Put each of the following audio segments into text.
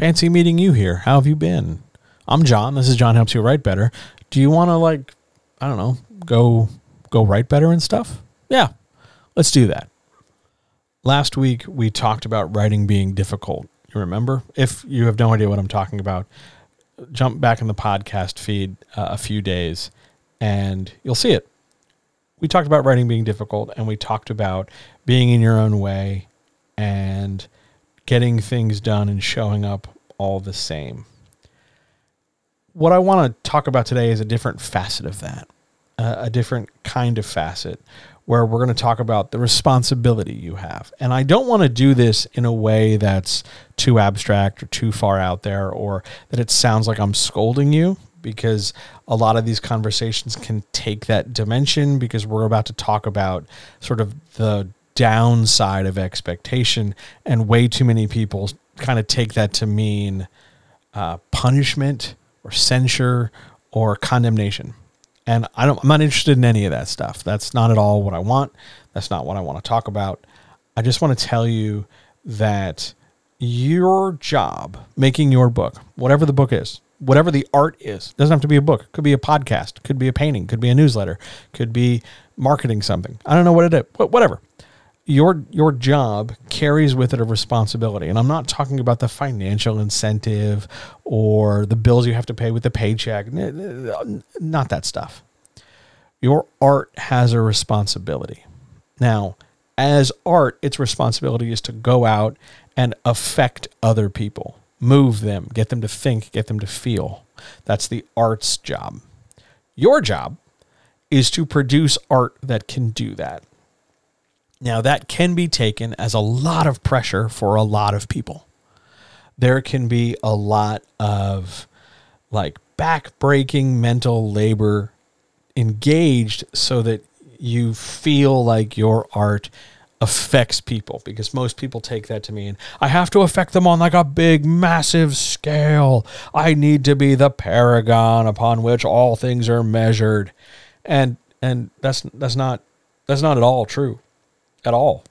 Fancy meeting you here. How have you been? I'm John. This is John Helps You Write Better. Do you want to like, I don't know, go go write better and stuff? Yeah, let's do that. Last week we talked about writing being difficult. You remember? If you have no idea what I'm talking about, jump back in the podcast feed uh, a few days and you'll see it. We talked about writing being difficult and we talked about being in your own way and getting things done and showing up all the same. What I want to talk about today is a different facet of that, uh, a different kind of facet where we're going to talk about the responsibility you have. And I don't want to do this in a way that's too abstract or too far out there or that it sounds like I'm scolding you because a lot of these conversations can take that dimension because we're about to talk about sort of the downside of expectation and way too many people kind of take that to mean uh, punishment or censure or condemnation and I don't, I'm not interested in any of that stuff. That's not at all what I want. That's not what I want to talk about. I just want to tell you that your job making your book, whatever the book is, whatever the art is, doesn't have to be a book. Could be a podcast, could be a painting, could be a newsletter, could be marketing something. I don't know what it is, but whatever your your job carries with it a responsibility. And i'm not talking about the financial incentive or the bills you have to pay with the paycheck. Not that stuff. Your art has a responsibility. Now as art its responsibility is to go out and affect other people move them get them to think get them to feel. That's the art's job. Your job is to produce art that can do that now, that can be taken as a lot of pressure for a lot of people. There can be a lot of like back-breaking mental labor engaged so that you feel like your art affects people because most people take that to mean I have to affect them on like a big massive scale. I need to be the paragon upon which all things are measured. And and that's that's not that's not at all true at all.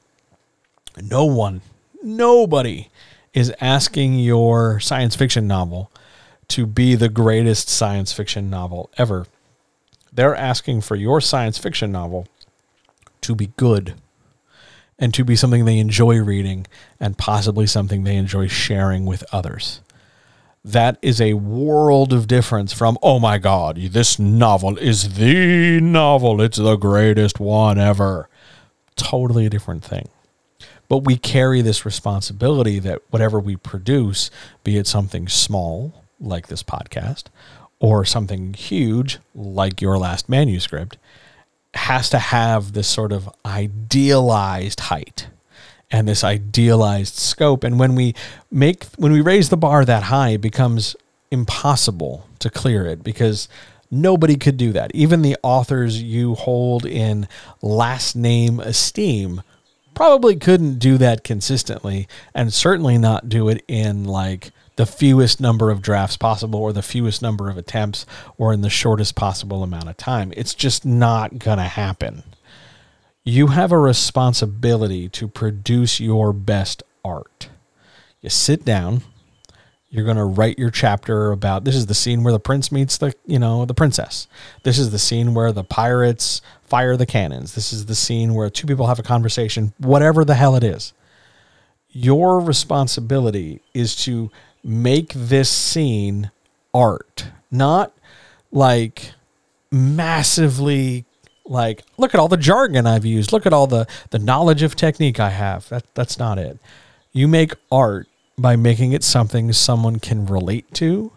No one, nobody is asking your science fiction novel to be the greatest science fiction novel ever. They're asking for your science fiction novel to be good and to be something they enjoy reading and possibly something they enjoy sharing with others. That is a world of difference from, oh my God, this novel is the novel. It's the greatest one ever totally a different thing. But we carry this responsibility that whatever we produce, be it something small like this podcast or something huge like your last manuscript, has to have this sort of idealized height and this idealized scope. And when we make when we raise the bar that high, it becomes impossible to clear it because Nobody could do that. Even the authors you hold in last name esteem probably couldn't do that consistently and certainly not do it in like the fewest number of drafts possible or the fewest number of attempts or in the shortest possible amount of time. It's just not going to happen. You have a responsibility to produce your best art. You sit down, you're going to write your chapter about this is the scene where the prince meets the you know the princess. This is the scene where the pirates fire the cannons. This is the scene where two people have a conversation whatever the hell it is. Your responsibility is to make this scene art not like massively like look at all the jargon i've used. Look at all the the knowledge of technique i have. That that's not it. You make art by making it something someone can relate to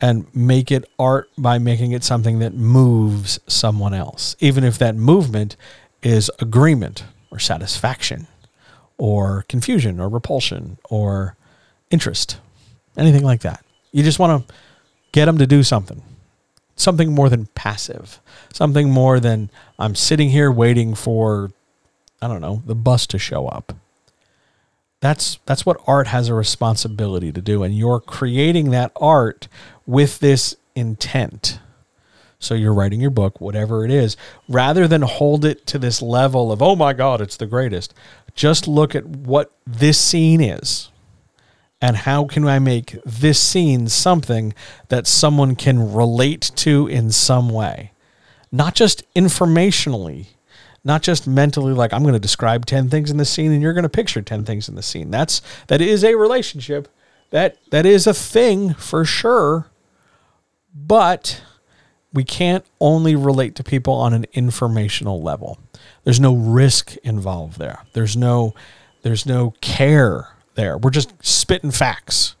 and make it art by making it something that moves someone else, even if that movement is agreement or satisfaction or confusion or repulsion or interest. anything like that. You just want to get them to do something, something more than passive, something more than I'm sitting here waiting for, I don't know, the bus to show up. That's that's what art has a responsibility to do, and you're creating that art with this intent. So you're writing your book, whatever it is, rather than hold it to this level of, oh my God, it's the greatest. Just look at what this scene is and how can I make this scene something that someone can relate to in some way? Not just informationally, not just mentally like I'm going to describe 10 things in the scene and you're going to picture 10 things in the scene. That's that is a relationship. That that is a thing for sure. But we can't only relate to people on an informational level. There's no risk involved there. There's no there's no care there. We're just spitting facts.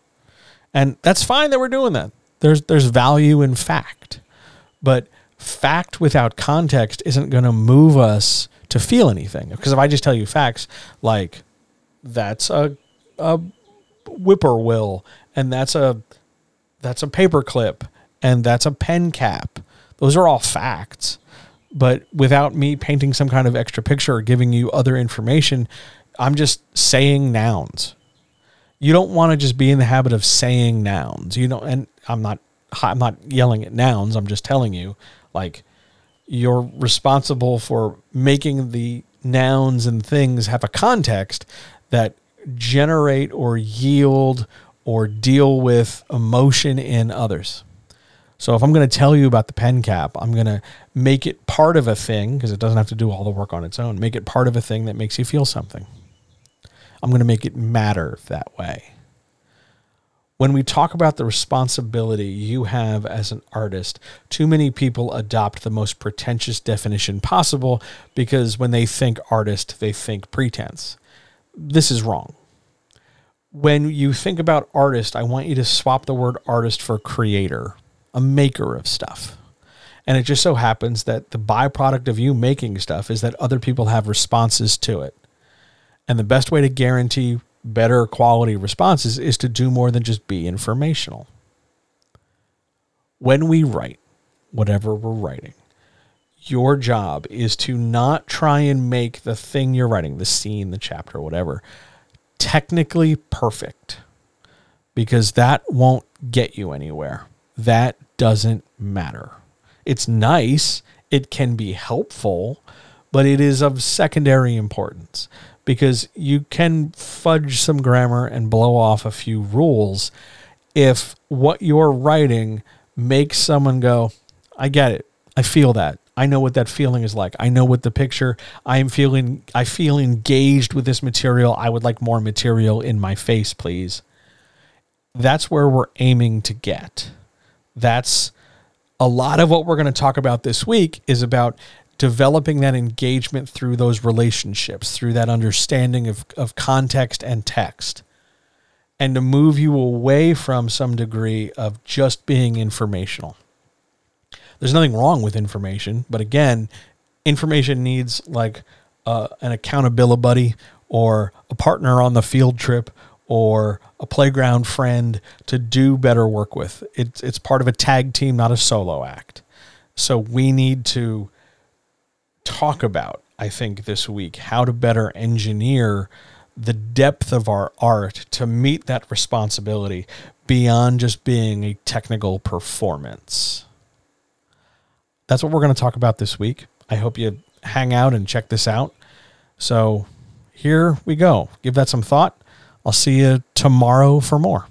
And that's fine that we're doing that. There's there's value in fact. But fact without context isn't going to move us to feel anything. Because if I just tell you facts like that's a a whippoorwill and that's a that's a paperclip and that's a pen cap. Those are all facts. But without me painting some kind of extra picture or giving you other information, I'm just saying nouns. You don't want to just be in the habit of saying nouns. You know, and I'm not I'm not yelling at nouns. I'm just telling you like you're responsible for making the nouns and things have a context that generate or yield or deal with emotion in others. So if I'm going to tell you about the pen cap, I'm going to make it part of a thing because it doesn't have to do all the work on its own. Make it part of a thing that makes you feel something. I'm going to make it matter that way. When we talk about the responsibility you have as an artist, too many people adopt the most pretentious definition possible because when they think artist, they think pretense. This is wrong. When you think about artist, I want you to swap the word artist for creator a maker of stuff. And it just so happens that the byproduct of you making stuff is that other people have responses to it. And the best way to guarantee better quality responses is to do more than just be informational. When we write, whatever we're writing, your job is to not try and make the thing you're writing, the scene, the chapter, whatever, technically perfect because that won't get you anywhere that doesn't matter. It's nice, it can be helpful, but it is of secondary importance because you can fudge some grammar and blow off a few rules if what you're writing makes someone go, I get it. I feel that. I know what that feeling is like. I know what the picture I am feeling I feel engaged with this material. I would like more material in my face, please. That's where we're aiming to get that's a lot of what we're going to talk about this week is about developing that engagement through those relationships, through that understanding of, of context and text, and to move you away from some degree of just being informational. There's nothing wrong with information, but again, information needs like uh, an accountability buddy or a partner on the field trip or a playground friend to do better work with. It's it's part of a tag team, not a solo act. So we need to talk about, I think, this week how to better engineer the depth of our art to meet that responsibility beyond just being a technical performance. That's what we're going to talk about this week. I hope you hang out and check this out. So here we go. Give that some thought. I'll see you tomorrow for more.